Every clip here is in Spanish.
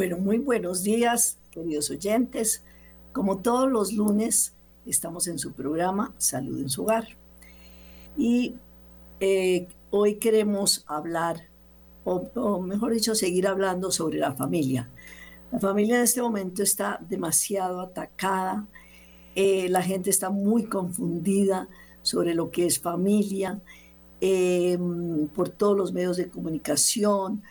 Bueno, muy buenos días, queridos oyentes. Como todos los lunes, estamos en su programa Salud en su hogar. Y eh, hoy queremos hablar, o, mejor dicho, seguir hablando sobre la familia. La familia en este momento está demasiado atacada, eh, la gente está muy confundida sobre lo que es familia, eh, por todos los medios de comunicación,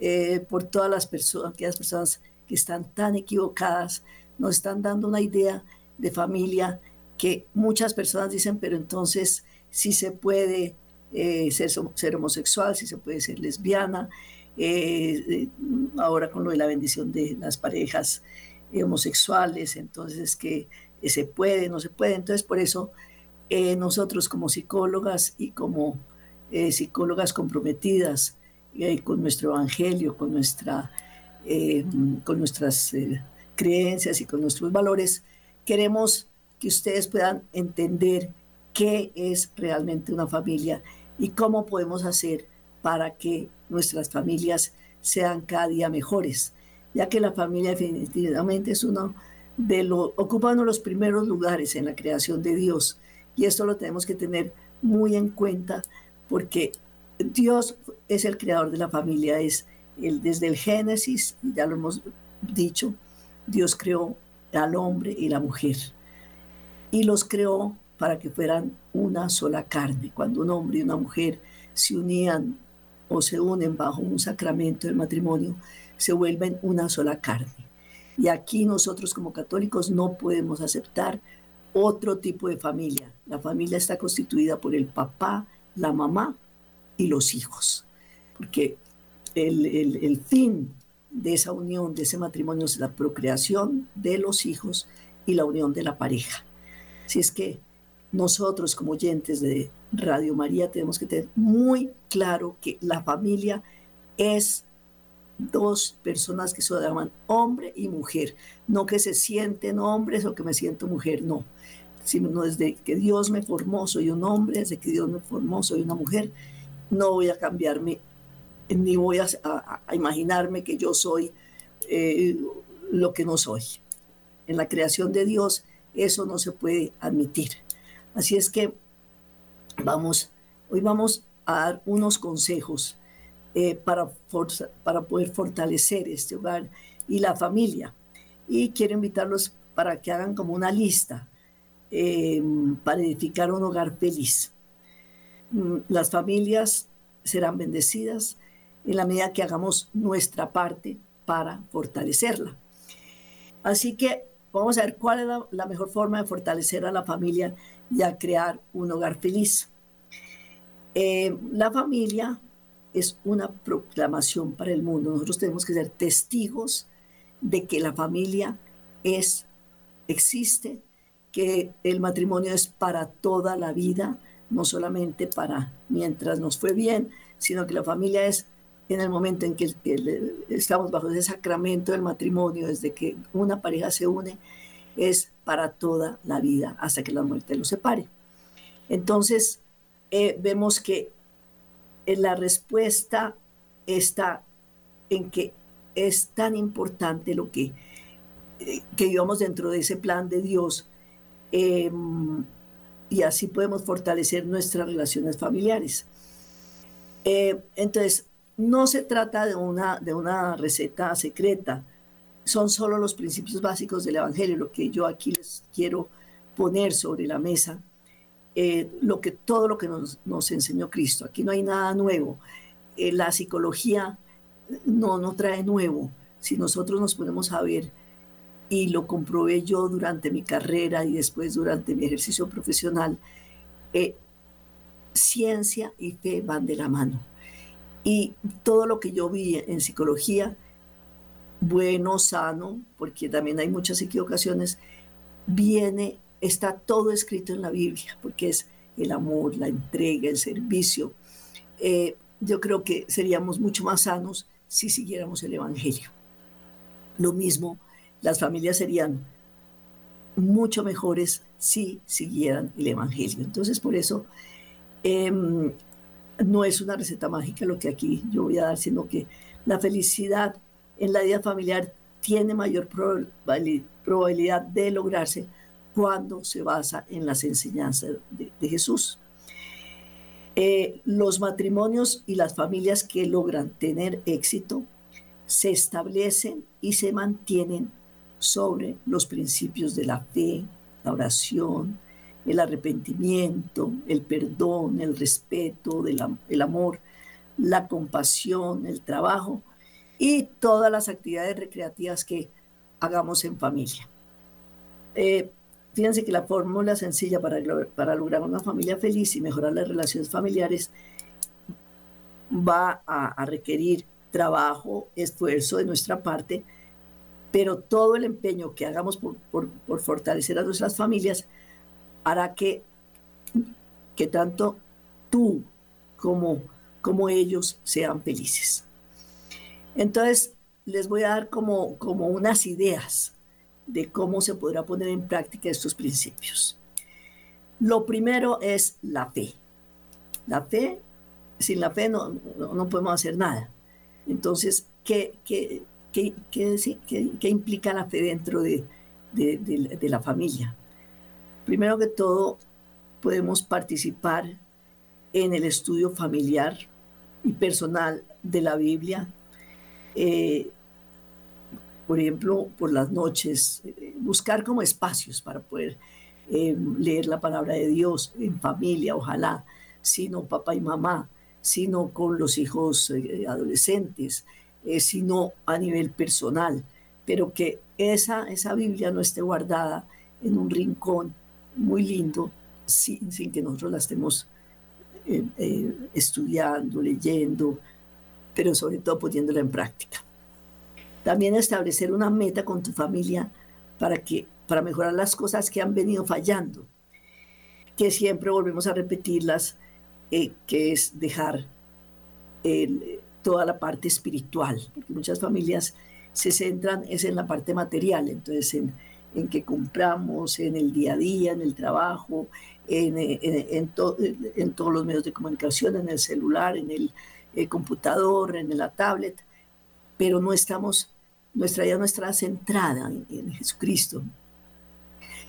eh, por todas las personas, aquellas personas que están tan equivocadas, nos están dando una idea de familia que muchas personas dicen, pero entonces sí se puede eh, ser, homosexual, sí se puede ser lesbiana, eh, ahora con lo de la bendición de las parejas homosexuales, entonces es que se puede, no se puede, entonces por eso nosotros como psicólogas y como psicólogas comprometidas, con nuestro evangelio, con, nuestra, eh, con nuestras eh, creencias y con nuestros valores, queremos que ustedes puedan entender qué es realmente una familia y cómo podemos hacer para que nuestras familias sean cada día mejores, ya que la familia definitivamente es uno de los, ocupa uno de los primeros lugares en la creación de Dios. Y esto lo tenemos que tener muy en cuenta porque Dios es el creador de la familia, es el, desde el Génesis, ya lo hemos dicho, Dios creó al hombre y la mujer y los creó para que fueran una sola carne. Cuando un hombre y una mujer se unían o se unen bajo un sacramento del matrimonio, se vuelven una sola carne. Y aquí nosotros como católicos no podemos aceptar otro tipo de familia. La familia está constituida por el papá, la mamá y los hijos, porque el, fin de esa unión, de ese matrimonio, es la procreación de los hijos y la unión de la pareja. Si es que nosotros como oyentes de Radio María tenemos que tener muy claro que la familia es dos personas que se llaman hombre y mujer, no que se sienten hombres o que me siento mujer, no, sino desde que Dios me formó soy un hombre, desde que Dios me formó soy una mujer no voy a cambiarme, ni voy a, imaginarme que yo soy eh, lo que no soy. En la creación de Dios eso no se puede admitir. Así es que vamos, hoy vamos a dar unos consejos eh, para, para poder fortalecer este hogar y la familia. Y quiero invitarlos para que hagan como una lista eh, para edificar un hogar feliz. Mm, las familias serán bendecidas en la medida que hagamos nuestra parte para fortalecerla. Así que vamos a ver cuál es la, mejor forma de fortalecer a la familia y a crear un hogar feliz. Eh, la familia es una proclamación para el mundo. Nosotros tenemos que ser testigos de que la familia es, existe, que el matrimonio es para toda la vida, no solamente para mientras nos fue bien, sino que la familia es en el momento en que estamos bajo ese sacramento del matrimonio, desde que una pareja se une, es para toda la vida, hasta que la muerte los separe. Entonces, eh, vemos que eh, la respuesta está en que es tan importante lo que, eh, que vivamos dentro de ese plan de Dios em, y así podemos fortalecer nuestras relaciones familiares. Eh, entonces, no se trata de una, de una receta secreta, son solo los principios básicos del Evangelio, lo que yo aquí les quiero poner sobre la mesa, eh, lo que, todo lo que nos, nos, enseñó Cristo. Aquí no hay nada nuevo. Eh, la psicología no, no trae nuevo. Si nosotros nos ponemos a ver y lo comprobé yo durante mi carrera y después durante mi ejercicio profesional, eh, ciencia y fe van de la mano. Y todo lo que yo vi en psicología, bueno, sano, porque también hay muchas equivocaciones, viene, está todo escrito en la Biblia, porque es el amor, la entrega, el servicio. Eh, yo creo que seríamos mucho más sanos si siguiéramos el Evangelio. Lo mismo las familias serían mucho mejores si siguieran el Evangelio. Entonces, por eso em, no es una receta mágica lo que aquí yo voy a dar, sino que la felicidad en la vida familiar tiene mayor probabilidad de lograrse cuando se basa en las enseñanzas de, Jesús. Eh, los matrimonios y las familias que logran tener éxito se establecen y se mantienen sobre los principios de la fe, la oración, el arrepentimiento, el perdón, el respeto, el amor, la compasión, el trabajo y todas las actividades recreativas que hagamos en familia. Eh, fíjense que la fórmula sencilla para, para lograr una familia feliz y mejorar las relaciones familiares va a, requerir trabajo, esfuerzo de nuestra parte, pero todo el empeño que hagamos por, por fortalecer a nuestras familias hará que, que tanto tú como, como ellos sean felices. Entonces, les voy a dar como, como unas ideas de cómo se podrá poner en práctica estos principios. Lo primero es la fe. La fe, sin la fe no, no, podemos hacer nada. Entonces, ¿qué, qué, qué, qué implica la fe dentro de, de, la familia? Primero que todo, podemos participar en el estudio familiar y personal de la Biblia. Eh, por ejemplo, por las noches, eh, buscar como espacios para poder eh, leer la palabra de Dios en familia, ojalá, sino papá y mamá, sino con los hijos adolescentes, sino a nivel personal, pero que esa, esa Biblia no esté guardada en un rincón muy lindo sin, sin que nosotros la estemos eh, eh, estudiando, leyendo, pero sobre todo poniéndola en práctica. También establecer una meta con tu familia para, que, para mejorar las cosas que han venido fallando, que siempre volvemos a repetirlas, eh, que es dejar toda la parte espiritual, porque muchas familias se centran es en la parte material, entonces en, en que compramos, en el día a día, en el trabajo, en, en, todos los medios de comunicación, en el celular, en el, computador, en la tablet, pero no estamos, nuestra vida no está centrada en, Jesucristo.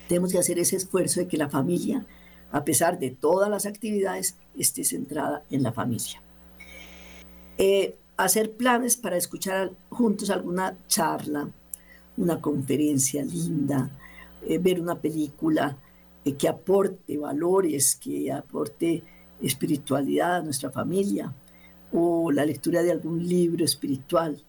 Tenemos que hacer ese esfuerzo de que la familia, a pesar de todas las actividades, esté centrada en la familia. Eh, hacer planes para escuchar juntos alguna charla, una conferencia linda, eh, ver una película eh, que aporte valores, que aporte espiritualidad a nuestra familia, o la lectura de algún libro espiritual.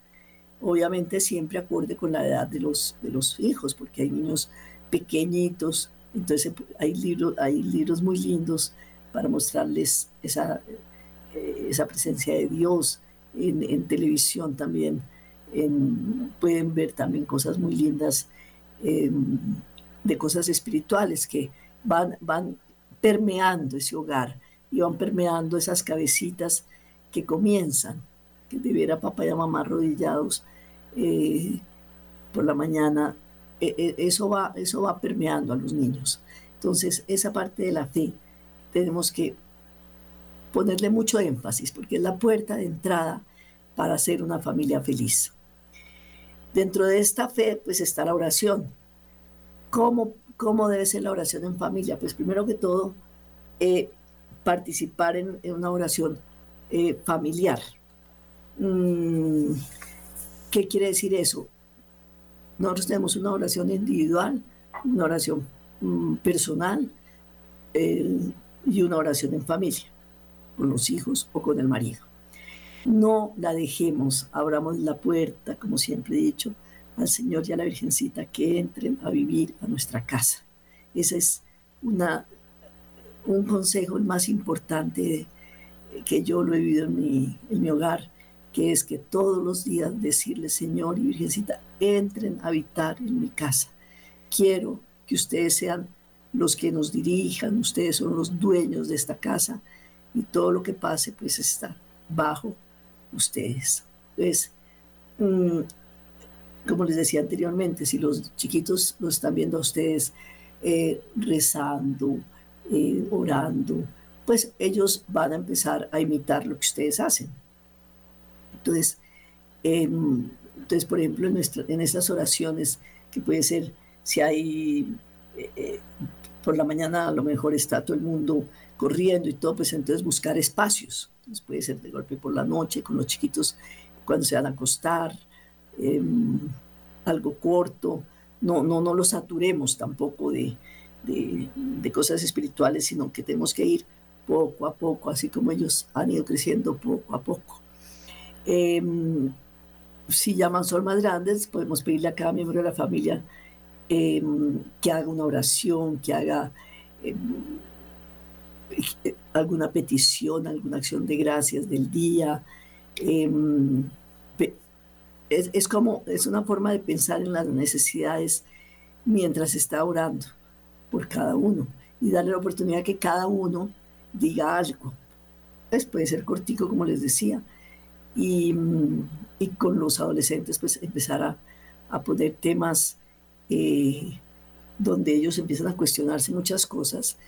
Obviamente siempre acorde con la edad de los, de los hijos, porque hay niños pequeñitos, entonces hay libros, hay libros muy lindos para mostrarles esa, eh, esa presencia de Dios en, televisión también pueden ver también cosas muy lindas em, de cosas espirituales que van, van permeando ese hogar y van permeando esas cabecitas que comienzan, que de papá y mamá arrodillados eh, por la mañana, e, e, eso, va, eso va permeando a los niños. Entonces, esa parte de la fe tenemos que ponerle mucho énfasis porque es la puerta de entrada para ser una familia feliz. Dentro de esta fe, pues está la oración. ¿Cómo, cómo debe ser la oración en familia? Pues primero que todo, eh, participar en, una oración eh, familiar. Mm, ¿Qué quiere decir eso? Nosotros tenemos una oración individual, una oración mm, personal eh, y una oración en familia, con los hijos o con el marido. No la dejemos, abramos la puerta, como siempre he dicho, al Señor y a la Virgencita que entren a vivir a nuestra casa. Ese es una, un consejo más importante que yo lo he vivido en mi, en mi hogar, que es que todos los días decirle, Señor y Virgencita, entren a habitar en mi casa. Quiero que ustedes sean los que nos dirijan, ustedes son los dueños de esta casa y todo lo que pase pues está bajo ustedes. Entonces, mm, como les decía anteriormente, si los chiquitos lo están viendo a ustedes eh, rezando, eh, orando, pues ellos van a empezar a imitar lo que ustedes hacen. Entonces, em, Entonces, por ejemplo, en, en estas oraciones, que puede ser si hay, eh, por la mañana a lo mejor está todo el mundo corriendo y todo, pues entonces buscar espacios. Entonces puede ser de golpe por la noche, con los chiquitos cuando se van a acostar, em, algo corto. No, no, no los saturemos tampoco de, de, cosas espirituales, sino que tenemos que ir poco a poco, así como ellos han ido creciendo poco a poco. Em, si llaman son más grandes, podemos pedirle a cada miembro de la familia em, que haga una oración, que haga alguna petición, alguna acción de gracias del día. es, es, como, es una forma de pensar en las necesidades mientras está orando por cada uno y darle la oportunidad que cada uno diga algo. Pues puede ser cortico, como les decía, y, y con los adolescentes pues empezar a, a poner temas eh, donde ellos empiezan a cuestionarse muchas cosas,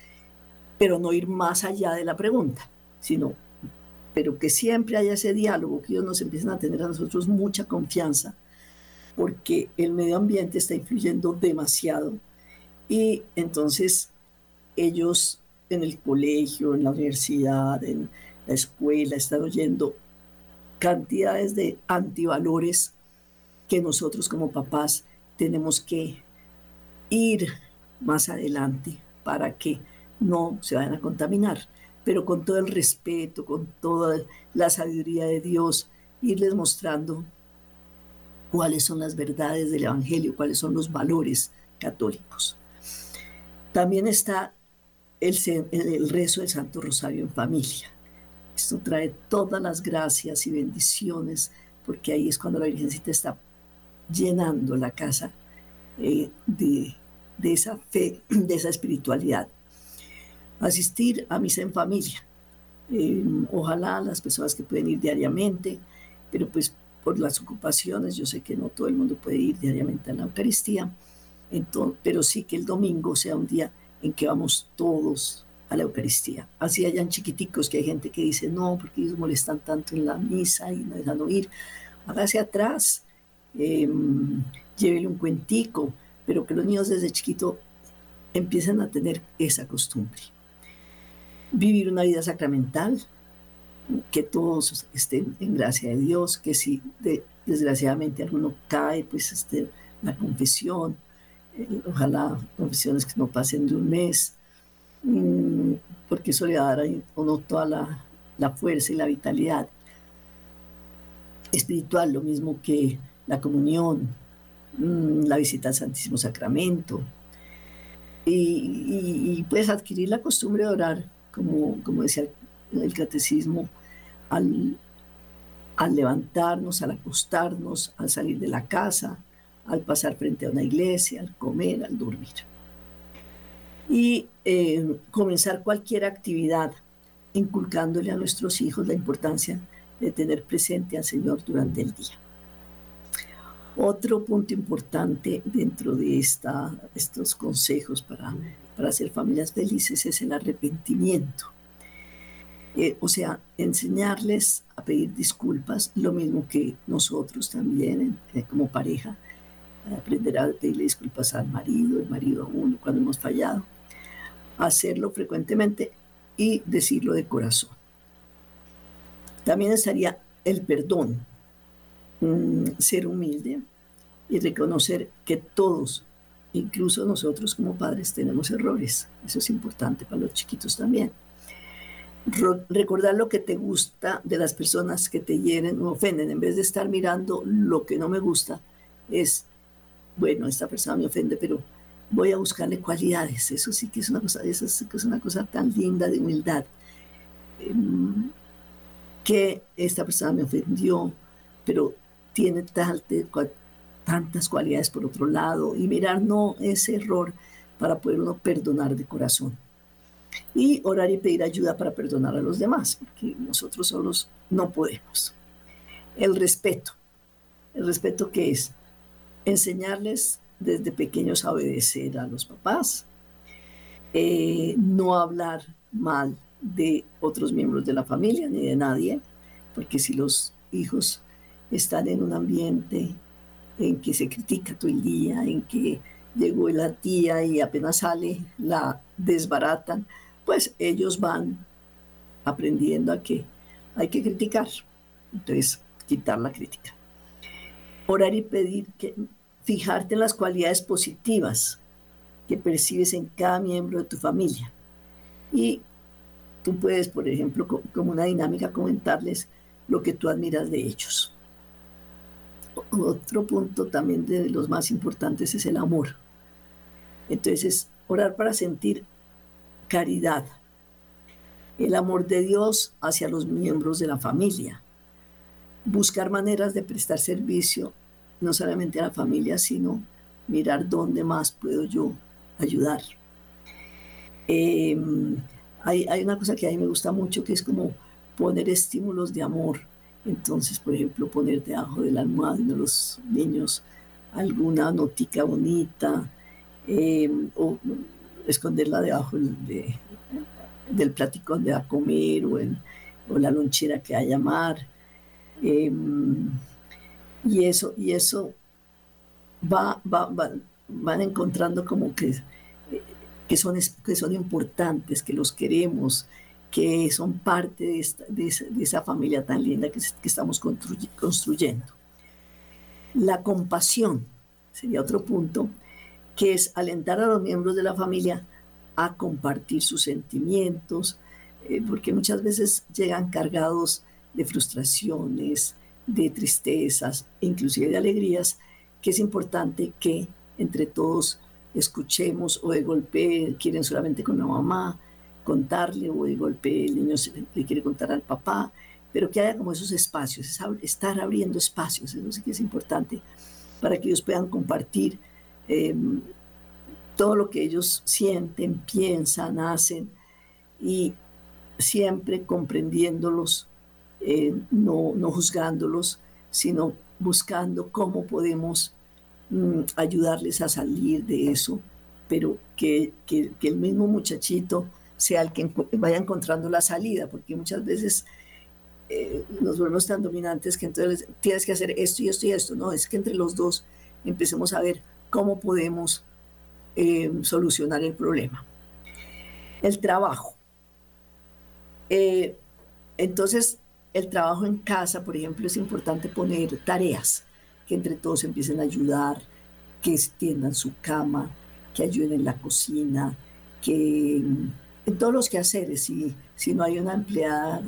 pero no ir más allá de la pregunta, sino, pero que siempre haya ese diálogo, que ellos nos empiecen a tener a nosotros mucha confianza, porque el medio ambiente está influyendo demasiado. Y entonces ellos en el colegio, en la universidad, en la escuela, están oyendo cantidades de antivalores que nosotros como papás tenemos que ir más adelante para que no se vayan a contaminar, pero con todo el respeto, con toda la sabiduría de Dios, irles mostrando cuáles son las verdades del Evangelio, cuáles son los valores católicos. También está el, rezo del Santo Rosario en familia. Esto trae todas las gracias y bendiciones, porque ahí es cuando la Virgencita está llenando la casa eh, de, esa fe, de esa espiritualidad. Asistir a misa en familia. Eh, ojalá las personas que pueden ir diariamente, pero pues por las ocupaciones, yo sé que no todo el mundo puede ir diariamente a la Eucaristía, pero sí que el domingo sea un día en que vamos todos a la Eucaristía. Así hayan chiquiticos que hay gente que dice, no, porque ellos molestan tanto en la misa y no dejan oír. Hágase atrás, eh, llévele un cuentico, pero que los niños desde chiquito empiecen a tener esa costumbre. Vivir una vida sacramental, que todos estén en gracia de Dios, que si desgraciadamente alguno cae, pues este, la confesión, eh, ojalá confesiones que no pasen de un mes, mm, porque eso le va a uno toda la, la fuerza y la vitalidad espiritual, lo mismo que la comunión, mm, la visita al Santísimo Sacramento, y, puedes adquirir la costumbre de orar, como, como decía el, catecismo, al, al levantarnos, al acostarnos, al salir de la casa, al pasar frente a una iglesia, al comer, al dormir. Y eh, comenzar cualquier actividad inculcándole a nuestros hijos la importancia de tener presente al Señor durante el día. Otro punto importante dentro de esta, estos consejos para, para hacer familias felices es el arrepentimiento. Eh, o sea, enseñarles a pedir disculpas, lo mismo que nosotros también eh, como pareja, aprender a pedirle disculpas al marido, el marido a uno cuando hemos fallado, hacerlo frecuentemente y decirlo de corazón. También estaría el perdón, mm, ser humilde y reconocer que todos, incluso nosotros como padres, tenemos errores. Eso es importante para los chiquitos también. Recordar lo que te gusta de las personas que te hieren o ofenden, en vez de estar mirando lo que no me gusta, es bueno, esta persona me ofende, pero voy a buscarle cualidades. Eso sí que es una cosa, eso es una cosa tan linda de humildad. Em, que esta persona me ofendió, pero tiene tantas cualidades por otro lado y mirar no ese error para poder uno perdonar de corazón. Y orar y pedir ayuda para perdonar a los demás, porque nosotros solos no podemos. El respeto. ¿El respeto qué es? enseñarles desde pequeños a obedecer a los papás, eh, no hablar mal de otros miembros de la familia ni de nadie, porque si los hijos están en un ambiente en que se critica todo el día, en que llegó la tía y apenas sale la desbaratan, pues ellos van aprendiendo a que hay que criticar. Entonces, quitar la crítica. Orar y pedir que fijarte en las cualidades positivas que percibes en cada miembro de tu familia. Y tú puedes, por ejemplo, como una dinámica, comentarles lo que tú admiras de ellos. Otro punto también de los más importantes es el amor. Entonces, orar para sentir caridad, el amor de Dios hacia los miembros de la familia, buscar maneras de prestar servicio no solamente a la familia, sino mirar dónde más puedo yo ayudar. Em, hay, hay, una cosa que a mí me gusta mucho que es como poner estímulos de amor. Entonces, por ejemplo, poner debajo de la almohada de los niños alguna notica bonita em, o esconderla debajo de, del platicón donde va a comer o la lonchera que va a llamar. Em, y eso, y eso va, va, van encontrando como que, que, son, que son importantes, que los queremos, que son parte de, de, esa, familia tan linda que, que estamos construyendo. La compasión sería otro punto, que es alentar a los miembros de la familia a compartir sus sentimientos, eh, porque muchas veces llegan cargados de frustraciones, de tristezas, inclusive de alegrías, que es importante que entre todos escuchemos o de golpe quieren solamente con la mamá contarle o de golpe el niño le quiere contar al papá, pero que haya como esos espacios, estar abriendo espacios, eso sí que es importante para que ellos puedan compartir em, todo lo que ellos sienten, piensan, hacen y siempre comprendiéndolos eh, no, no juzgándolos, sino buscando cómo podemos mm, ayudarles a salir de eso, pero que, que, el mismo muchachito sea el que vaya encontrando la salida, porque muchas veces eh, nos volvemos tan dominantes que entonces tienes que hacer esto y esto y esto. No, es que entre los dos empecemos a ver cómo podemos eh, solucionar el problema. El trabajo. entonces, el trabajo en casa, por ejemplo, es importante poner tareas que entre todos empiecen a ayudar, que extiendan su cama, que ayuden en la cocina, que en todos los quehaceres, si, si no hay una empleada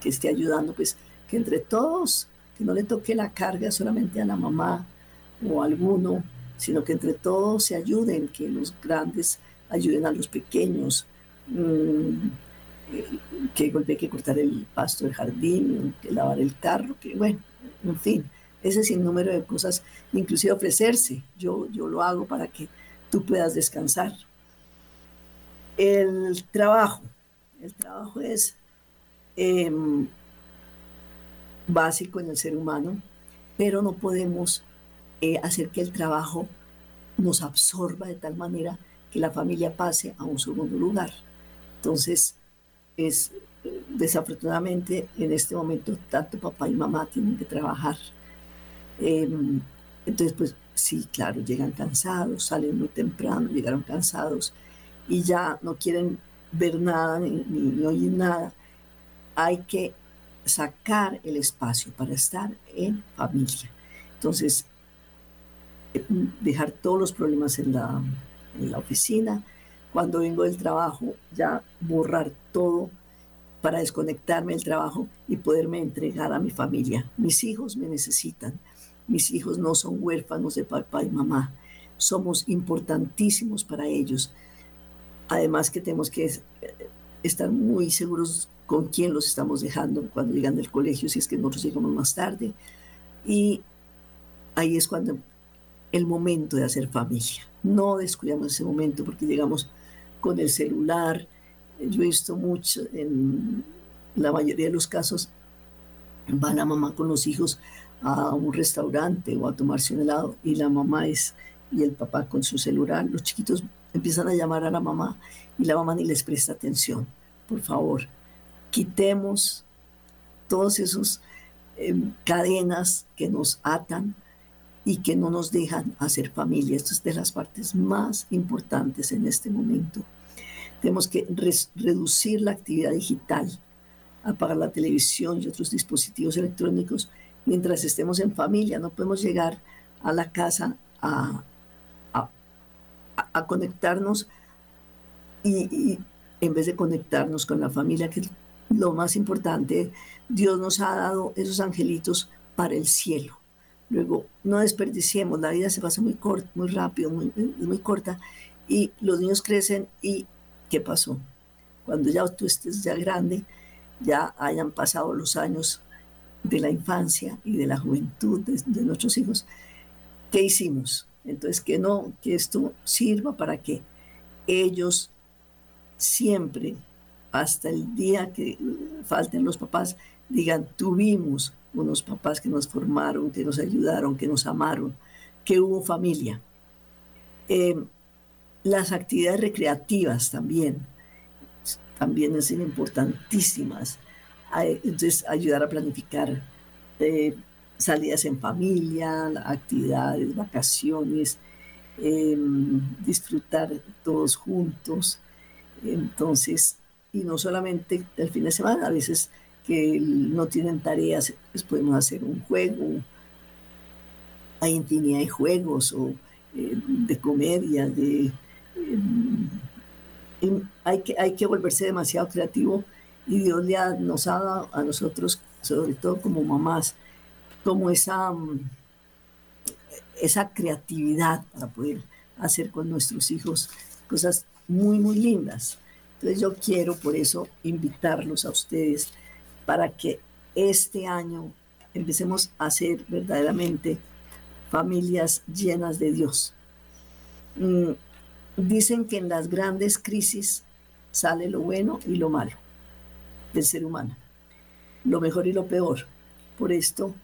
que esté ayudando, pues que entre todos, que no le toque la carga solamente a la mamá o a alguno, sino que entre todos se ayuden, que los grandes ayuden a los pequeños. Mm, que golpe que cortar el pasto del jardín, que lavar el carro, que bueno, en fin, ese sinnúmero de cosas, inclusive ofrecerse, yo, yo lo hago para que tú puedas descansar. El trabajo, el trabajo es em, básico en el ser humano, pero no podemos eh, hacer que el trabajo nos absorba de tal manera que la familia pase a un segundo lugar. Entonces, es desafortunadamente en este momento tanto papá y mamá tienen que trabajar. Em, entonces, pues sí, claro, llegan cansados, salen muy temprano, llegaron cansados y ya no quieren ver nada ni, ni oír nada. Hay que sacar el espacio para estar en familia. Entonces, eh, dejar todos los problemas en la, en la oficina, cuando vengo del trabajo, ya borrar todo para desconectarme del trabajo y poderme entregar a mi familia. Mis hijos me necesitan. Mis hijos no son huérfanos de papá y mamá. Somos importantísimos para ellos. Además que tenemos que estar muy seguros con quién los estamos dejando cuando llegan del colegio, si es que nosotros llegamos más tarde. Y ahí es cuando el momento de hacer familia. No descuidamos ese momento porque llegamos con el celular. Yo he visto mucho, en la mayoría de los casos, va la mamá con los hijos a un restaurante o a tomarse un helado y la mamá es y el papá con su celular. Los chiquitos empiezan a llamar a la mamá y la mamá ni les presta atención. Por favor, quitemos todos esos em, cadenas que nos atan y que no nos dejan hacer familia. Esto es de las partes más importantes en este momento. Tenemos que reducir la actividad digital, apagar la televisión y otros dispositivos electrónicos mientras estemos en familia. No podemos llegar a la casa a, a, conectarnos y, en vez de conectarnos con la familia, que es lo más importante, Dios nos ha dado esos angelitos para el cielo. Luego, no desperdiciemos, la vida se pasa muy corta, muy rápido, muy, muy corta, y los niños crecen y ¿qué pasó? Cuando ya tú estés ya grande, ya hayan pasado los años de la infancia y de la juventud de, nuestros hijos, ¿qué hicimos? Entonces, que no, que esto sirva para que ellos siempre, hasta el día que falten los papás, digan, tuvimos unos papás que nos formaron, que nos ayudaron, que nos amaron, que hubo familia. Eh, las actividades recreativas también, también son importantísimas. Entonces, ayudar a planificar eh, salidas en familia, actividades, vacaciones, em, disfrutar todos juntos. Entonces, y no solamente el fin de semana, a veces que no tienen tareas, pues podemos hacer un juego. Hay infinidad de juegos o eh, de comedia, de hay, que, hay que volverse demasiado creativo y Dios le ha, nos ha dado a nosotros, sobre todo como mamás, como esa, esa creatividad para poder hacer con nuestros hijos cosas muy, muy lindas. Entonces yo quiero por eso invitarlos a ustedes para que este año empecemos a ser verdaderamente familias llenas de Dios. Mm, Dicen que en las grandes crisis sale lo bueno y lo malo del ser humano, lo mejor y lo peor. Por esto,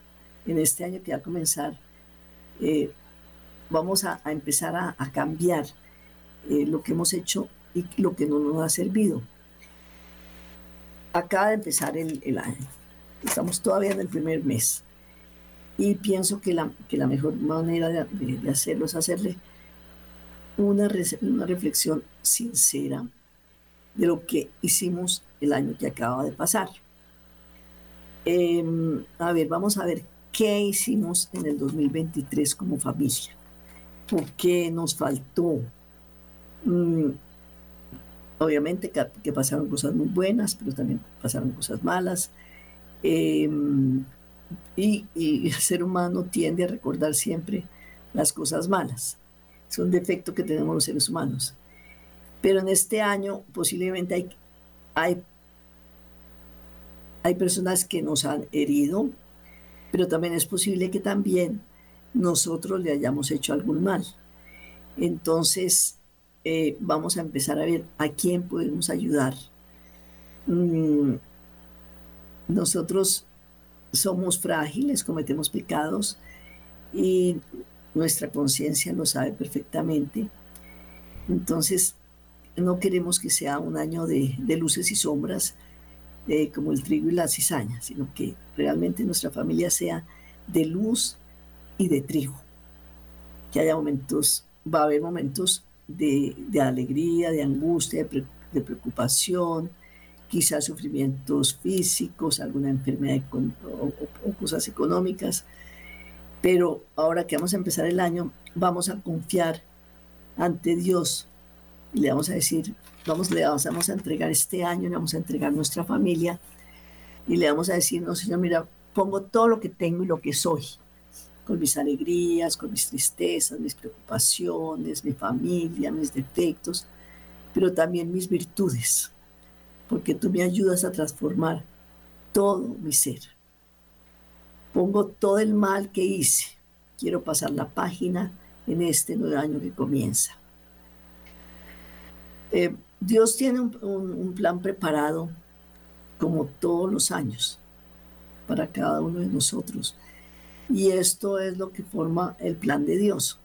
en este año que va a comenzar, eh, vamos a, empezar a, cambiar eh, lo que hemos hecho y lo que no nos ha servido. Acaba de empezar el, año, estamos todavía en el primer mes y pienso que la, que la mejor manera de hacerlo es hacerle una, una reflexión sincera de lo que hicimos el año que acaba de pasar. Em, a ver, vamos a ver qué hicimos en el 2023 como familia. ¿Por qué nos faltó? Mm, obviamente que, pasaron cosas muy buenas, pero también pasaron cosas malas. Em, y, y, el ser humano tiende a recordar siempre las cosas malas es un defecto que tenemos los seres humanos. Pero en este año posiblemente hay, hay, hay personas que nos han herido, pero también es posible que también nosotros le hayamos hecho algún mal. Entonces, eh, vamos a empezar a ver a quién podemos ayudar. Mm, nosotros somos frágiles, cometemos pecados y nuestra conciencia lo sabe perfectamente. Entonces, no queremos que sea un año de, luces y sombras como el trigo y la cizaña, sino que realmente nuestra familia sea de luz y de trigo. Que haya momentos, va a haber momentos de, alegría, de angustia, de, preocupación, quizás sufrimientos físicos, alguna enfermedad o cosas económicas, pero ahora que vamos a empezar el año, vamos a confiar ante Dios y le vamos a decir, vamos, le vamos, a entregar este año, le vamos a entregar nuestra familia y le vamos a decir, no, Señor, mira, pongo todo lo que tengo y lo que soy, con mis alegrías, con mis tristezas, mis preocupaciones, mi familia, mis defectos, pero también mis virtudes, porque tú me ayudas a transformar todo mi ser. Pongo todo el mal que hice. Quiero pasar la página en este nuevo año que comienza. Eh, Dios tiene un, plan preparado como todos los años para cada uno de nosotros. Y esto es lo que forma el plan de Dios.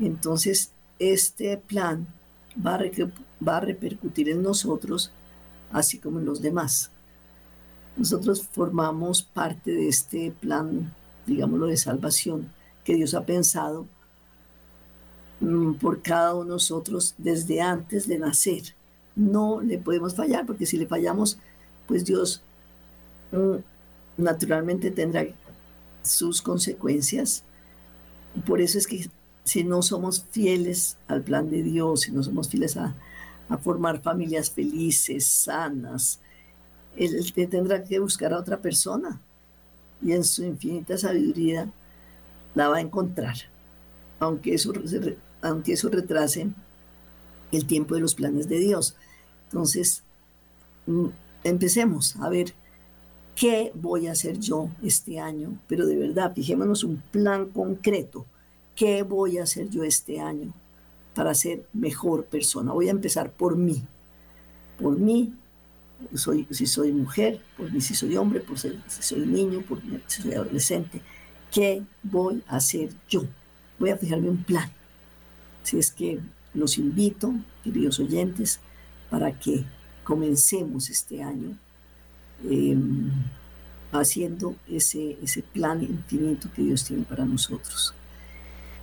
Entonces, este plan va va a repercutir en nosotros, así como en los demás. Nosotros formamos parte de este plan, digámoslo, de salvación que Dios ha pensado por cada uno de nosotros desde antes de nacer. No le podemos fallar, porque si le fallamos, pues Dios mm, naturalmente tendrá sus consecuencias. Por eso es que si no somos fieles al plan de Dios, si no somos fieles a, a formar familias felices, sanas, él, tendrá que buscar a otra persona y en su infinita sabiduría la va a encontrar, aunque eso, aunque eso retrase el tiempo de los planes de Dios. Entonces, mm, empecemos a ver qué voy a hacer yo este año, pero de verdad, fijémonos un plan concreto. ¿Qué voy a hacer yo este año para ser mejor persona? Voy a empezar por mí, por mí soy, si soy mujer, por mí si soy hombre, por si soy niño, por si soy adolescente. ¿Qué voy a hacer yo? Voy a fijarme un plan. Si es que los invito, queridos oyentes, para que comencemos este año em, haciendo ese, ese plan infinito que Dios tiene para nosotros.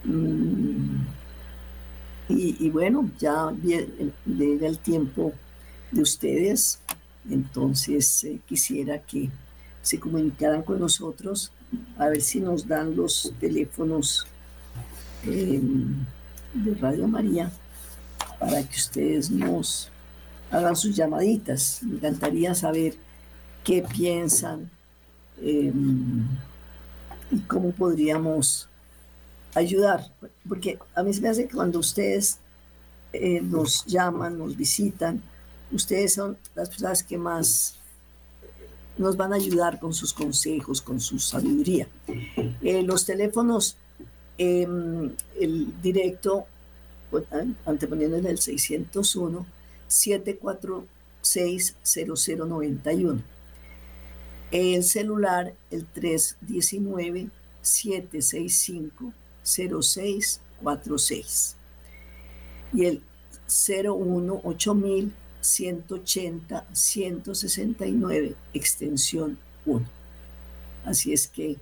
Mm, y, bueno, ya llega el tiempo de ustedes entonces eh, quisiera que se comunicaran con nosotros a ver si nos dan los teléfonos de Radio María para que ustedes nos hagan sus llamaditas. Me encantaría saber qué piensan em, y cómo podríamos ayudar. Porque a mí se me hace que cuando ustedes eh, nos llaman, nos visitan, ustedes son las personas que más nos van a ayudar con sus consejos, con su sabiduría. Eh, los teléfonos, em, el directo, anteponiendo en el 601 746 0091. El celular, el 319 765 0646. Y el 01 8000 180, 169, extensión 1. Así es que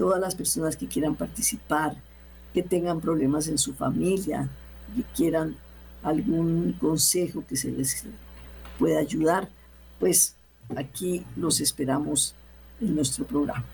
todas las personas que quieran participar, que tengan problemas en su familia, que quieran algún consejo que se les pueda ayudar, pues aquí los esperamos en nuestro programa.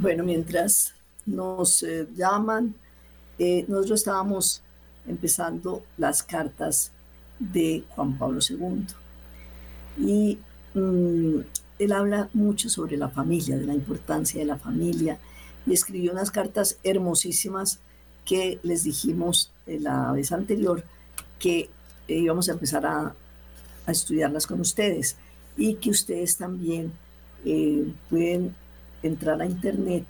Bueno, mientras nos eh, llaman, eh, nosotros estábamos empezando las cartas de Juan Pablo II. Y mm, él habla mucho sobre la familia, de la importancia de la familia, y escribió unas cartas hermosísimas que les dijimos la vez anterior que íbamos a empezar a, estudiarlas con ustedes y que ustedes también eh, pueden entrar a internet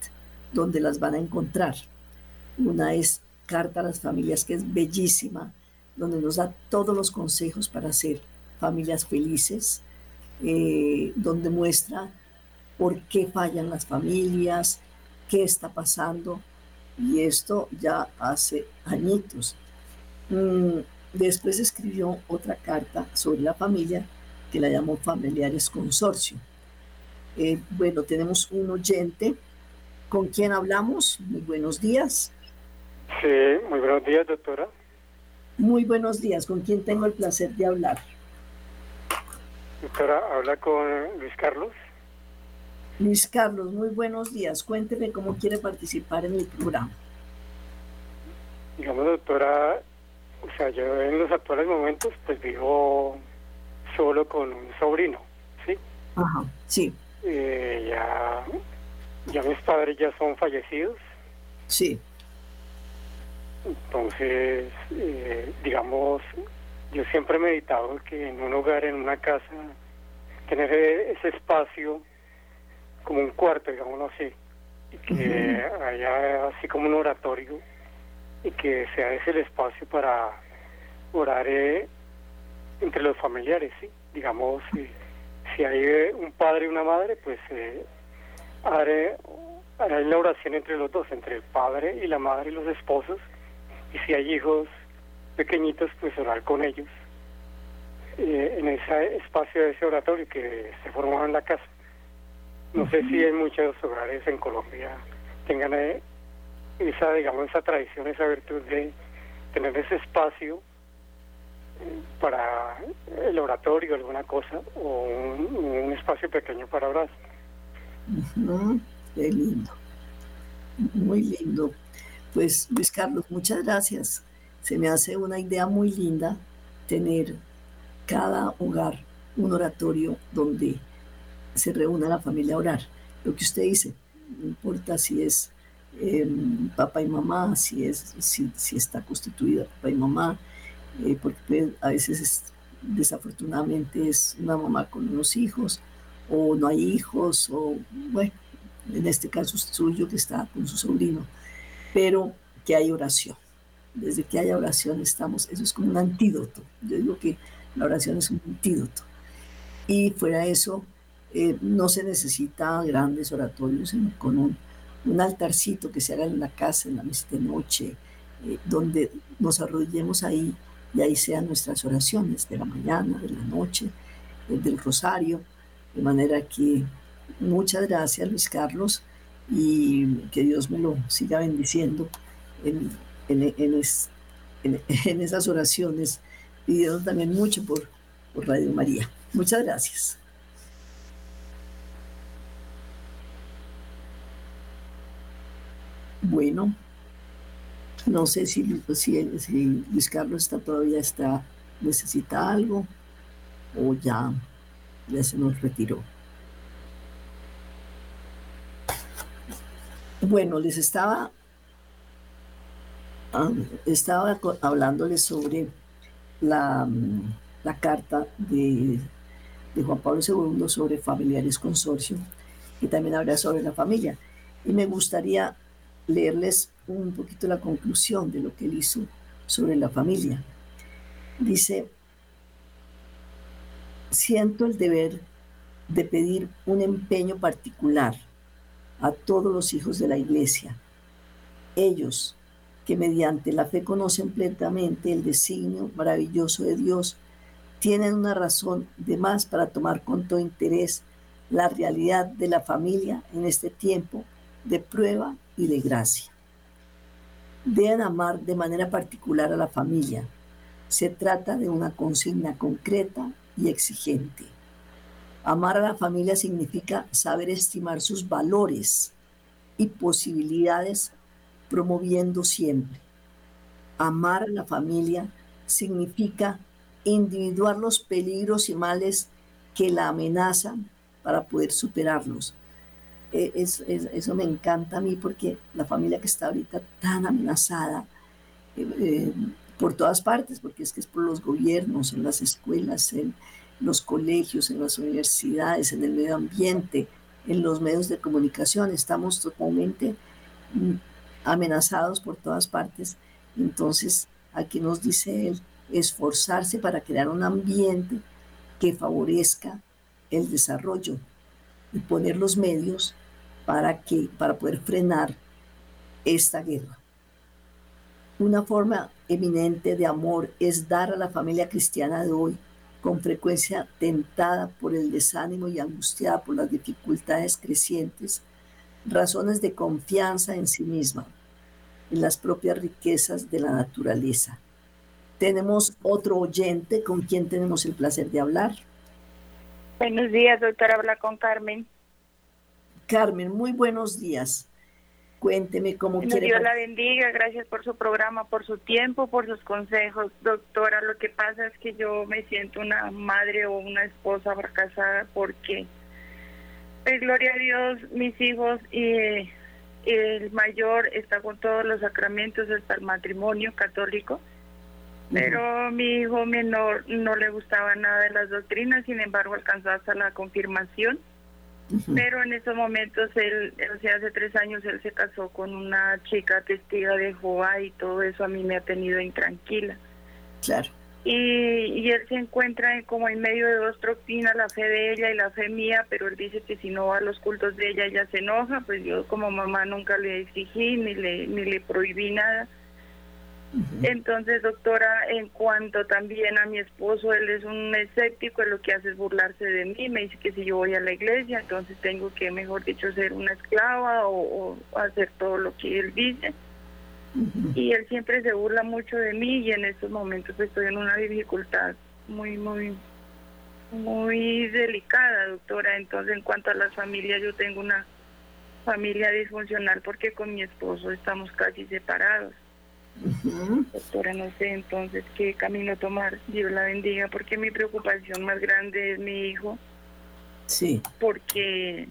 donde las van a encontrar. Una es Carta a las Familias, que es bellísima, donde nos da todos los consejos para hacer familias felices, eh, donde muestra por qué fallan las familias, qué está pasando. Y esto ya hace añitos. Mm, después escribió otra carta sobre la familia que la llamó Familiares Consorcio. Eh, bueno, tenemos un oyente con quien hablamos. Muy buenos días. Sí, muy buenos días, doctora. Muy buenos días. ¿Con quién tengo el placer de hablar? Doctora, habla con Luis Carlos. Luis Carlos, muy buenos días. Cuénteme cómo quiere participar en el programa. Digamos, doctora, o sea, yo en los actuales momentos pues vivo solo con un sobrino, ¿sí? Ajá, sí. Eh, ya, ya mis padres ya son fallecidos. Sí. Entonces, eh, digamos, yo siempre he meditado que en un hogar, en una casa, tener ese espacio como un cuarto, digámoslo así, y que haya así como un oratorio y que sea ese el espacio para orar eh, entre los familiares, ¿sí? Digamos, si, si hay eh, un padre y una madre, pues eh, haré, la oración entre los dos, entre el padre y la madre y los esposos, y si hay hijos pequeñitos, pues orar con ellos eh, en ese espacio de ese oratorio que se formó en la casa. No sé si en muchos hogares en Colombia tengan esa, digamos, esa tradición, esa virtud de tener ese espacio eh, para el oratorio, alguna cosa, o un, espacio pequeño para orar. Qué lindo, muy lindo. Pues Luis Carlos, muchas gracias. Se me hace una idea muy linda tener cada hogar un oratorio donde se reúna la familia a orar. Lo que usted dice, no importa si es Em, papá y mamá, si, es, si, si está constituida papá y mamá, eh, porque a veces desafortunadamente es una mamá con unos hijos, o no hay hijos, o bueno, en este caso es suyo que está con su sobrino, pero que hay oración. Desde que haya oración estamos, eso es como un antídoto. Yo digo que la oración es un antídoto. Y fuera de eso, eh, no se necesita grandes oratorios, sino con un un altarcito que se haga en la casa, en la mesa de noche, eh, donde nos arrodillemos ahí y ahí sean nuestras oraciones de la mañana, de la noche, eh, del rosario. De manera que muchas gracias Luis Carlos y que Dios me lo siga bendiciendo en, en, esas oraciones, pidiendo también mucho por, por Radio María. Muchas gracias. Bueno, no sé si, si, Luis Carlos está, todavía está, necesita algo o ya, ya se nos retiró. Bueno, les estaba, ah, estaba hablándoles sobre la, la carta de, de, Juan Pablo II sobre familiares consorcio y también habla sobre la familia. Y me gustaría leerles un poquito la conclusión de lo que él hizo sobre la familia. Dice, siento el deber de pedir un empeño particular a todos los hijos de la iglesia, ellos que mediante la fe conocen plenamente el designio maravilloso de Dios, tienen una razón de más para tomar con todo interés la realidad de la familia en este tiempo de prueba y de gracia. Deben amar de manera particular a la familia. Se trata de una consigna concreta y exigente. Amar a la familia significa saber estimar sus valores y posibilidades promoviendo siempre. Amar a la familia significa individuar los peligros y males que la amenazan para poder superarlos eh, eso me encanta a mí porque la familia que está ahorita tan amenazada eh, eh, por todas partes, porque es que es por los gobiernos, en las escuelas, en los colegios, en las universidades, en el medio ambiente, en los medios de comunicación, estamos totalmente mm, amenazados por todas partes. Entonces, aquí nos dice él, esforzarse para crear un ambiente que favorezca el desarrollo y poner los medios para, que, para poder frenar esta guerra. Una forma eminente de amor es dar a la familia cristiana de hoy, con frecuencia tentada por el desánimo y angustiada por las dificultades crecientes, razones de confianza en sí misma, en las propias riquezas de la naturaleza. Tenemos otro oyente con quien tenemos el placer de hablar. Buenos días, doctora. Habla con Carmen. Carmen, muy buenos días. Cuénteme cómo quiere. Dios la bendiga, gracias por su programa, por su tiempo, por sus consejos. Doctora, lo que pasa es que yo me siento una madre o una esposa fracasada porque, pues, gloria a Dios, mis hijos y el mayor está con todos los sacramentos hasta el matrimonio católico, pero mi hijo menor no le gustaba nada de las doctrinas, sin embargo alcanzó hasta la confirmación pero en esos momentos, él, o sea, hace tres años él se casó con una chica testiga de Jehová y todo eso a mí me ha tenido intranquila. Claro. Y, y él se encuentra como en medio de dos doctrinas, la fe de ella y la fe mía, pero él dice que si no va a los cultos de ella, ella se enoja, pues yo como mamá nunca le exigí ni le, ni le prohibí nada. Entonces, doctora, en cuanto también a mi esposo, él es un escéptico, él lo que hace es burlarse de mí, me dice que si yo voy a la iglesia, entonces tengo que, mejor dicho, ser una esclava o, hacer todo lo que él dice. Y él siempre se burla mucho de mí y en estos momentos estoy en una dificultad muy, muy, muy delicada, doctora. Entonces, en cuanto a las familias, yo tengo una familia disfuncional porque con mi esposo estamos casi separados. Doctora, no sé entonces qué camino tomar. Dios la bendiga, porque mi preocupación más grande es mi hijo. Sí. Porque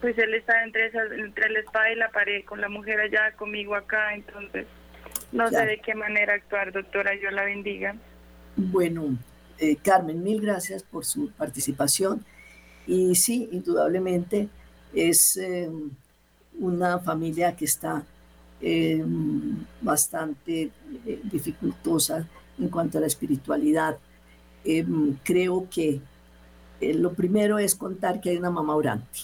pues él está entre, esa, entre la espada y la pared, con la mujer allá, conmigo acá, entonces no sé de qué manera actuar, doctora, Dios la bendiga. Bueno, eh, Carmen, mil gracias por su participación. Y sí, indudablemente es eh, una familia que está eh, bastante eh, dificultosa en cuanto a la espiritualidad. Eh, creo que lo primero es contar que hay una mamá orante.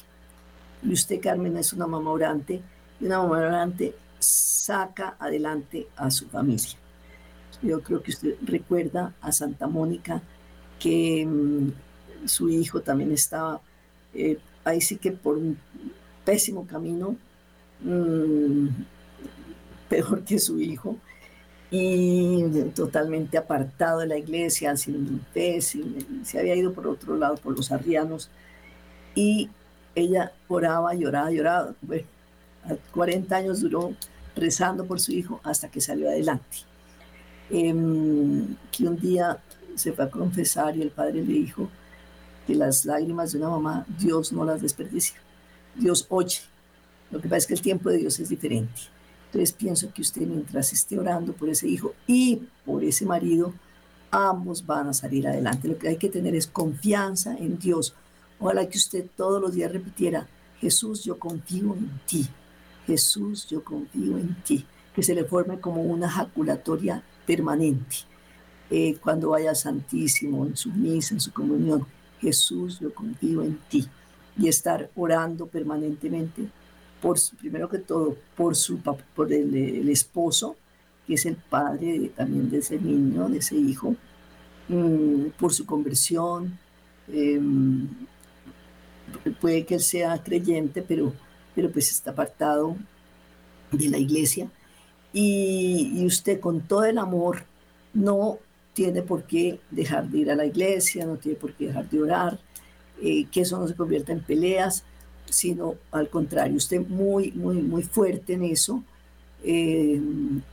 Y usted, Carmen, es una mamá orante. Y una mamá orante saca adelante a su familia. Yo creo que usted recuerda a Santa Mónica que mm, su hijo también estaba ahí sí que por un pésimo camino. Mm, peor que su hijo y totalmente apartado de la iglesia, sin fe, se había ido por otro lado, por los arrianos, y ella oraba, lloraba, lloraba. Bueno, a 40 años duró rezando por su hijo hasta que salió adelante. Em, que un día se fue a confesar y el padre le dijo que las lágrimas de una mamá Dios no las desperdicia, Dios oye. Lo que pasa es que el tiempo de Dios es diferente. Entonces pienso que usted mientras esté orando por ese hijo y por ese marido, ambos van a salir adelante. Lo que hay que tener es confianza en Dios. Ojalá que usted todos los días repitiera, Jesús, yo confío en ti. Jesús, yo confío en ti. Que se le forme como una jaculatoria permanente. Eh, cuando vaya Santísimo, en su misa, en su comunión, Jesús, yo confío en ti. Y estar orando permanentemente por, primero que todo, por, su, por el, esposo, que es el padre también de ese niño, de ese hijo, mm, por su conversión. Em, puede que él sea creyente, pero, pero pues está apartado de la iglesia. Y, usted con todo el amor no tiene por qué dejar de ir a la iglesia, no tiene por qué dejar de orar, eh, que eso no se convierta en peleas, sino al contrario, usted muy, muy, muy fuerte en eso eh,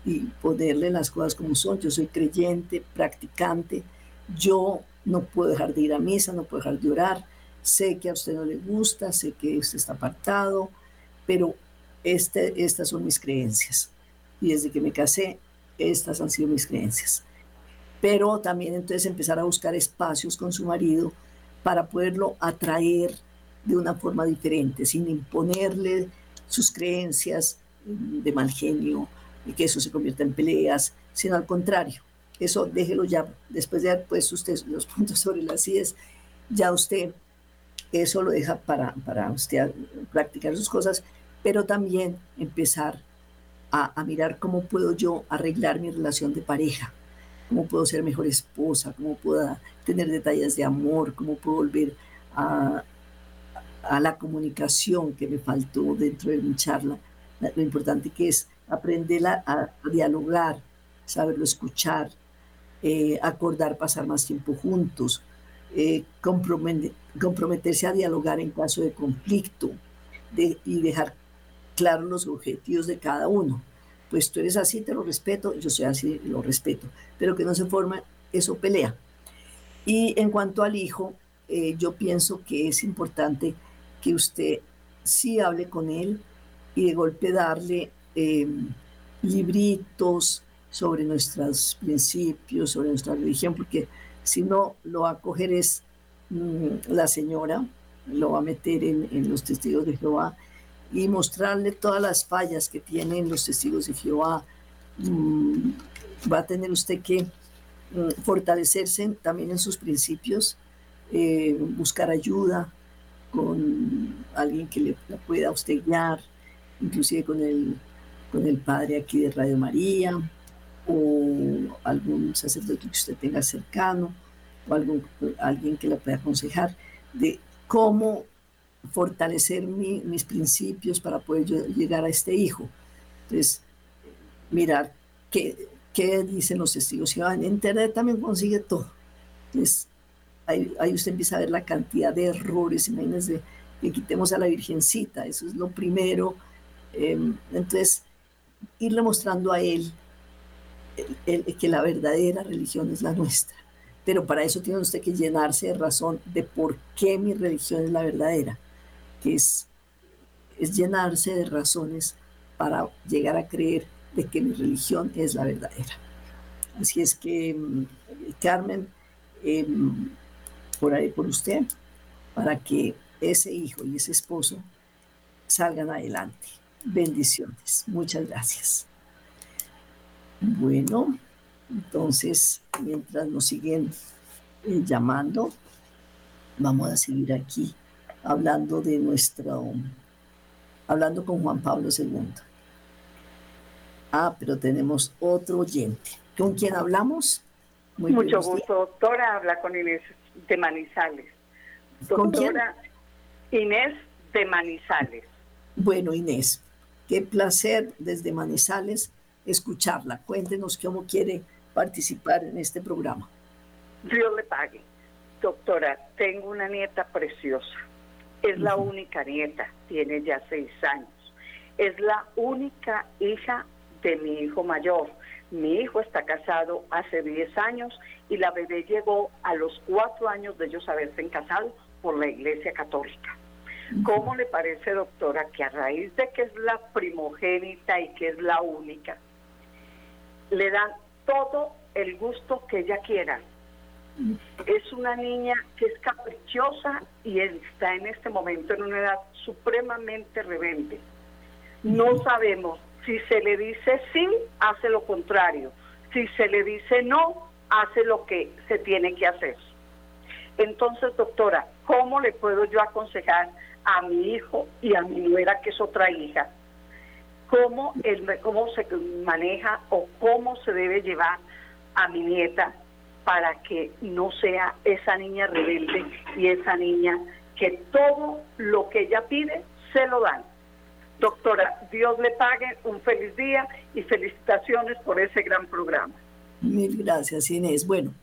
y ponerle las cosas como son. Yo soy creyente, practicante, yo no puedo dejar de ir a misa, no puedo dejar de orar, sé que a usted no le gusta, sé que usted está apartado, pero este, estas son mis creencias. Y desde que me casé, estas han sido mis creencias. Pero también entonces empezar a buscar espacios con su marido para poderlo atraer de una forma diferente, sin imponerle sus creencias de mal genio y que eso se convierta en peleas, sino al contrario, eso déjelo ya, después de haber puesto usted los puntos sobre las ideas, ya usted eso lo deja para, para usted practicar sus cosas, pero también empezar a, mirar cómo puedo yo arreglar mi relación de pareja, cómo puedo ser mejor esposa, cómo puedo tener detalles de amor, cómo puedo volver a, a la comunicación que me faltó dentro de mi charla, lo importante que es aprender a, dialogar, saberlo escuchar, eh, acordar pasar más tiempo juntos, eh, comprometerse a dialogar en caso de conflicto y dejar claros los objetivos de cada uno. Pues tú eres así, te lo respeto, yo soy así, lo respeto, pero que no se forma eso pelea. Y en cuanto al hijo, eh, yo pienso que es importante que usted sí hable con él y de golpe darle em, libritos sobre nuestros principios, sobre nuestra religión, porque si no lo va a coger es mm, la señora, lo va a meter en, los testigos de Jehová y mostrarle todas las fallas que tienen los testigos de Jehová. Mm, va a tener usted que mm, fortalecerse también en sus principios, eh, buscar ayuda con alguien que le pueda a usted guiar, inclusive con el, con el padre aquí de Radio María o algún sacerdote que usted tenga cercano o algún, alguien que le pueda aconsejar de cómo fortalecer mis principios para poder llegar a este hijo. Entonces, mirar qué, qué dicen los testigos. Y en Internet también consigue todo. Entonces, ahí, ahí, usted empieza a ver la cantidad de errores. Imagínense que quitemos a la Virgencita, eso es lo primero Em, entonces, irle mostrando a él que la verdadera religión es la nuestra. Pero para eso tiene usted que llenarse de razón de por qué mi religión es la verdadera, que es, es llenarse de razones para llegar a creer de que mi religión es la verdadera. Así es que, em, Carmen, em, por ahí por usted, para que ese hijo y ese esposo salgan adelante. Bendiciones. Muchas gracias. Bueno, entonces, mientras nos siguen eh, llamando, vamos a seguir aquí hablando de nuestro, hablando con Juan Pablo II. Ah, pero tenemos otro oyente. ¿Con quién hablamos? Mucho gusto, doctora. Habla con Inés de Manizales. Doctora Inés de Manizales. Bueno, Inés, Qué placer desde Manizales escucharla. Cuéntenos cómo quiere participar en este programa. Dios le pague. Doctora, tengo una nieta preciosa. Es la única nieta, tiene ya seis años. Es la única hija de mi hijo mayor. Mi hijo está casado hace diez años y la bebé llegó a los cuatro años de ellos haberse casado por la Iglesia Católica. ¿Cómo le parece, doctora, que a raíz de que es la primogénita y que es la única, le dan todo el gusto que ella quiera? Es una niña que es caprichosa y está en este momento en una edad supremamente rebelde. No sabemos si se le dice sí, hace lo contrario. Si se le dice no, hace lo que se tiene que hacer. Entonces, doctora, ¿cómo le puedo yo aconsejar a mi hijo y a mi nuera, que es otra hija, cómo, el, cómo se maneja o cómo se debe llevar a mi nieta para que no sea esa niña rebelde y esa niña que todo lo que ella pide se lo dan. Doctora, Dios le pague un feliz día y felicitaciones por ese gran programa. Mil gracias, Inés. Bueno,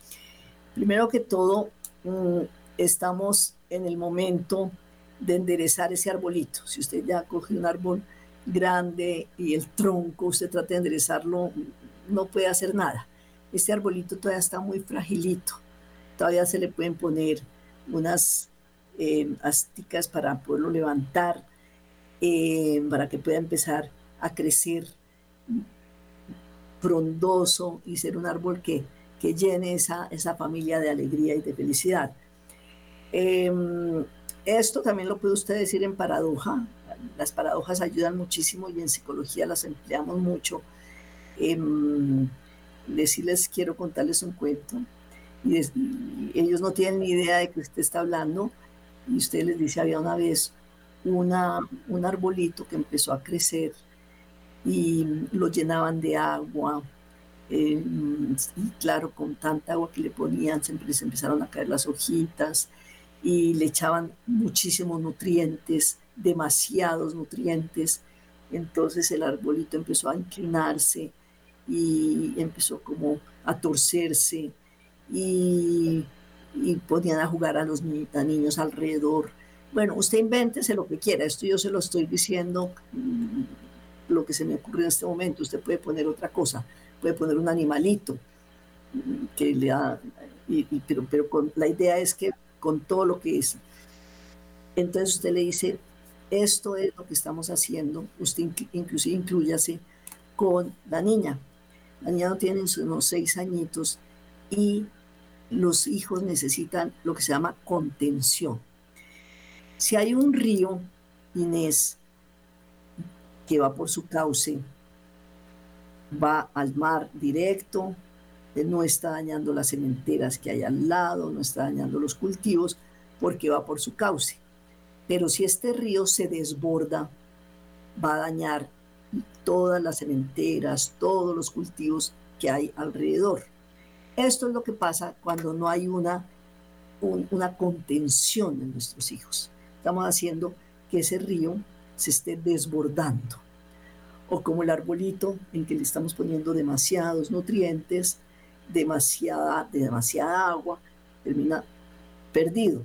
primero que todo, mm, estamos en el momento de enderezar ese arbolito. Si usted ya coge un árbol grande y el tronco, usted trata de enderezarlo, no puede hacer nada. Este arbolito todavía está muy fragilito. Todavía se le pueden poner unas eh, asticas para poderlo levantar, eh, para que pueda empezar a crecer frondoso y ser un árbol que, que llene esa, esa familia de alegría y de felicidad. Em, esto también lo puede usted decir en paradoja. Las paradojas ayudan muchísimo y en psicología las empleamos mucho. Em, decirles, quiero contarles un cuento. Y, ellos no tienen ni idea de que usted está hablando. Y usted les dice, había una vez una, un arbolito que empezó a crecer y lo llenaban de agua. Eh, y claro, con tanta agua que le ponían, siempre les empezaron a caer las hojitas y le echaban muchísimos nutrientes, demasiados nutrientes. Entonces el arbolito empezó a inclinarse y empezó como a torcerse y, y ponían a jugar a los niños alrededor. Bueno, usted invéntese lo que quiera, esto yo se lo estoy diciendo mm, lo que se me ocurre en este momento, usted puede poner otra cosa, puede poner un animalito mm, que le da, pero, pero con, la idea es que con todo lo que es. Entonces usted le dice, esto es lo que estamos haciendo, usted inclusive incluyase con la niña. La niña no tiene unos seis añitos y los hijos necesitan lo que se llama contención. Si hay un río, Inés, que va por su cauce, va al mar directo, no está dañando las cementeras que hay al lado, no está dañando los cultivos, porque va por su cauce. Pero si este río se desborda, va a dañar todas las cementeras, todos los cultivos que hay alrededor. Esto es lo que pasa cuando no hay una, una contención en nuestros hijos. Estamos haciendo que ese río se esté desbordando. O como el arbolito en que le estamos poniendo demasiados nutrientes, demasiada, demasiada agua, termina perdido,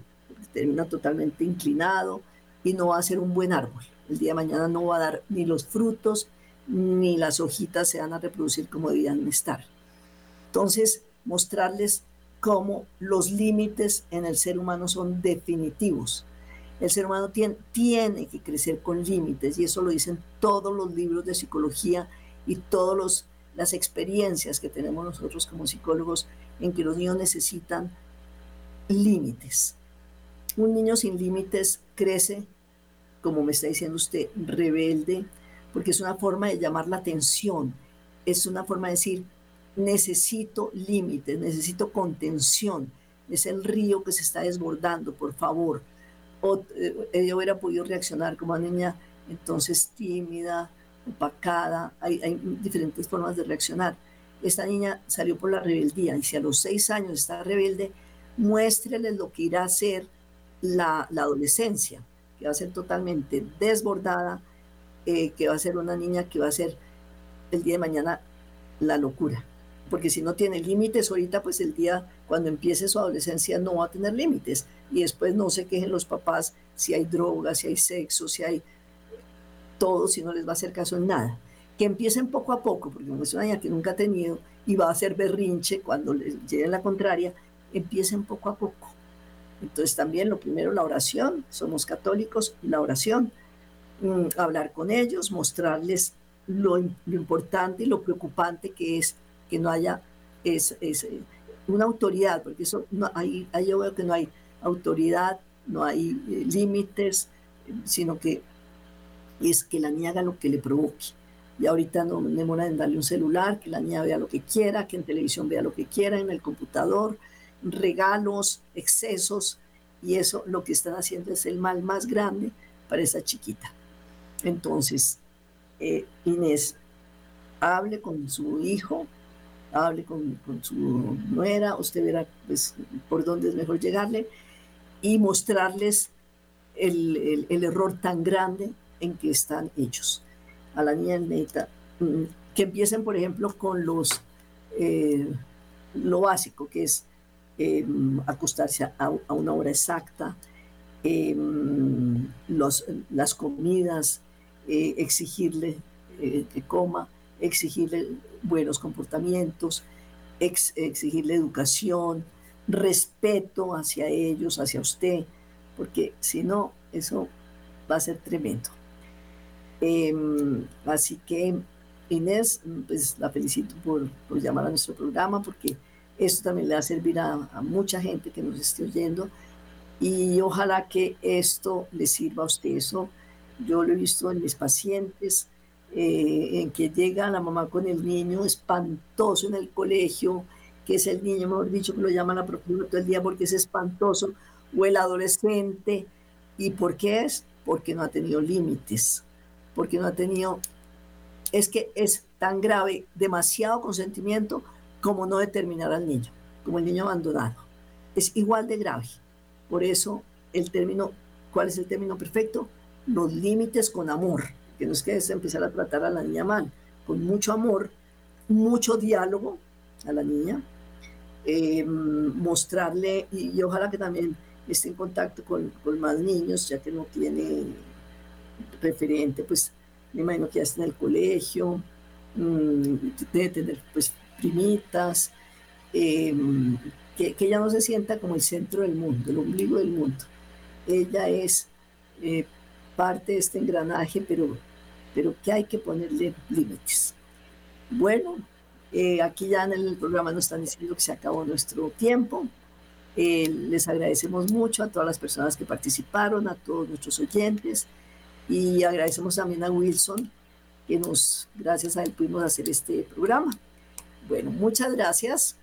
termina totalmente inclinado y no va a ser un buen árbol el día de mañana no va a dar ni los frutos ni las hojitas se van a reproducir como debían estar. Entonces, mostrarles cómo los límites en el ser humano son definitivos. El ser humano tiene, tiene que crecer con límites y eso lo dicen todos los libros de psicología y todas las experiencias que tenemos nosotros como psicólogos en que los niños necesitan límites. Un niño sin límites crece como me está diciendo usted, rebelde, porque es una forma de llamar la atención, es una forma de decir, necesito límites, necesito contención, es el río que se está desbordando, por favor. O, eh, ella hubiera podido reaccionar como una niña entonces tímida, opacada, hay, diferentes formas de reaccionar. Esta niña salió por la rebeldía y si a los seis años está rebelde, muéstrele lo que irá a ser la, la adolescencia que va a ser totalmente desbordada, eh, que va a ser una niña que va a ser el día de mañana la locura. Porque si no tiene límites ahorita, pues el día cuando empiece su adolescencia no va a tener límites. Y después no se quejen los papás si hay drogas, si hay sexo, si hay todo, si no les va a hacer caso en nada. Que empiecen poco a poco, porque es una niña que nunca ha tenido y va a hacer berrinche cuando les llegue la contraria, empiecen poco a poco entonces también lo primero, la oración, somos católicos, la oración, mm, hablar con ellos, mostrarles lo, importante y lo preocupante que es que no haya es, eh, una autoridad, porque eso no, ahí, ahí yo veo que no hay autoridad, no hay eh, límites, sino que es que la niña haga lo que le provoque. Y ahorita no demora en darle un celular, que la niña vea lo que quiera, que en televisión vea lo que quiera, en el computador, regalos, excesos, y eso lo que están haciendo es el mal más grande para esa chiquita. Entonces, eh, Inés, hable con su hijo, hable con, su nuera, usted verá pues, por dónde es mejor llegarle y mostrarles el, error tan grande en que están ellos. A la niña neta, mm, que empiecen, por ejemplo, con los, eh, lo básico, que es Em, acostarse a, una hora exacta, los, las comidas, eh, exigirle eh, que coma, exigirle buenos comportamientos, exigirle educación, respeto hacia ellos, hacia usted, porque si no, eso va a ser tremendo. Em, así que Inés, pues la felicito por, por llamar a nuestro programa, porque esto también le va a servir a, mucha gente que nos esté oyendo y ojalá que esto le sirva a usted. Eso yo lo he visto en mis pacientes, eh, en que llega la mamá con el niño espantoso en el colegio, que es el niño, mejor dicho, que lo llama la profesora todo el día porque es espantoso, o el adolescente. ¿Y por qué es? Porque no ha tenido límites, porque no ha tenido es que es tan grave, demasiado consentimiento, como no determinar al niño, como el niño abandonado. Es igual de grave. Por eso el término, ¿cuál es el término perfecto? Los límites con amor, que no es que es empezar a tratar a la niña mal, con mucho amor, mucho diálogo a la niña, eh, mostrarle, y, ojalá que también esté en contacto con, con, más niños, ya que no tiene referente, pues me imagino que ya está en el colegio, mm, debe tener pues primitas, eh, que, ella no se sienta como el centro del mundo, el ombligo del mundo. Ella es eh, parte de este engranaje, pero, pero que hay que ponerle límites. Bueno, eh, aquí ya en el programa nos están diciendo que se acabó nuestro tiempo. les agradecemos mucho a todas las personas que participaron, a todos nuestros oyentes y agradecemos también a Wilson que nos, gracias a él pudimos hacer este programa. Bueno, muchas gracias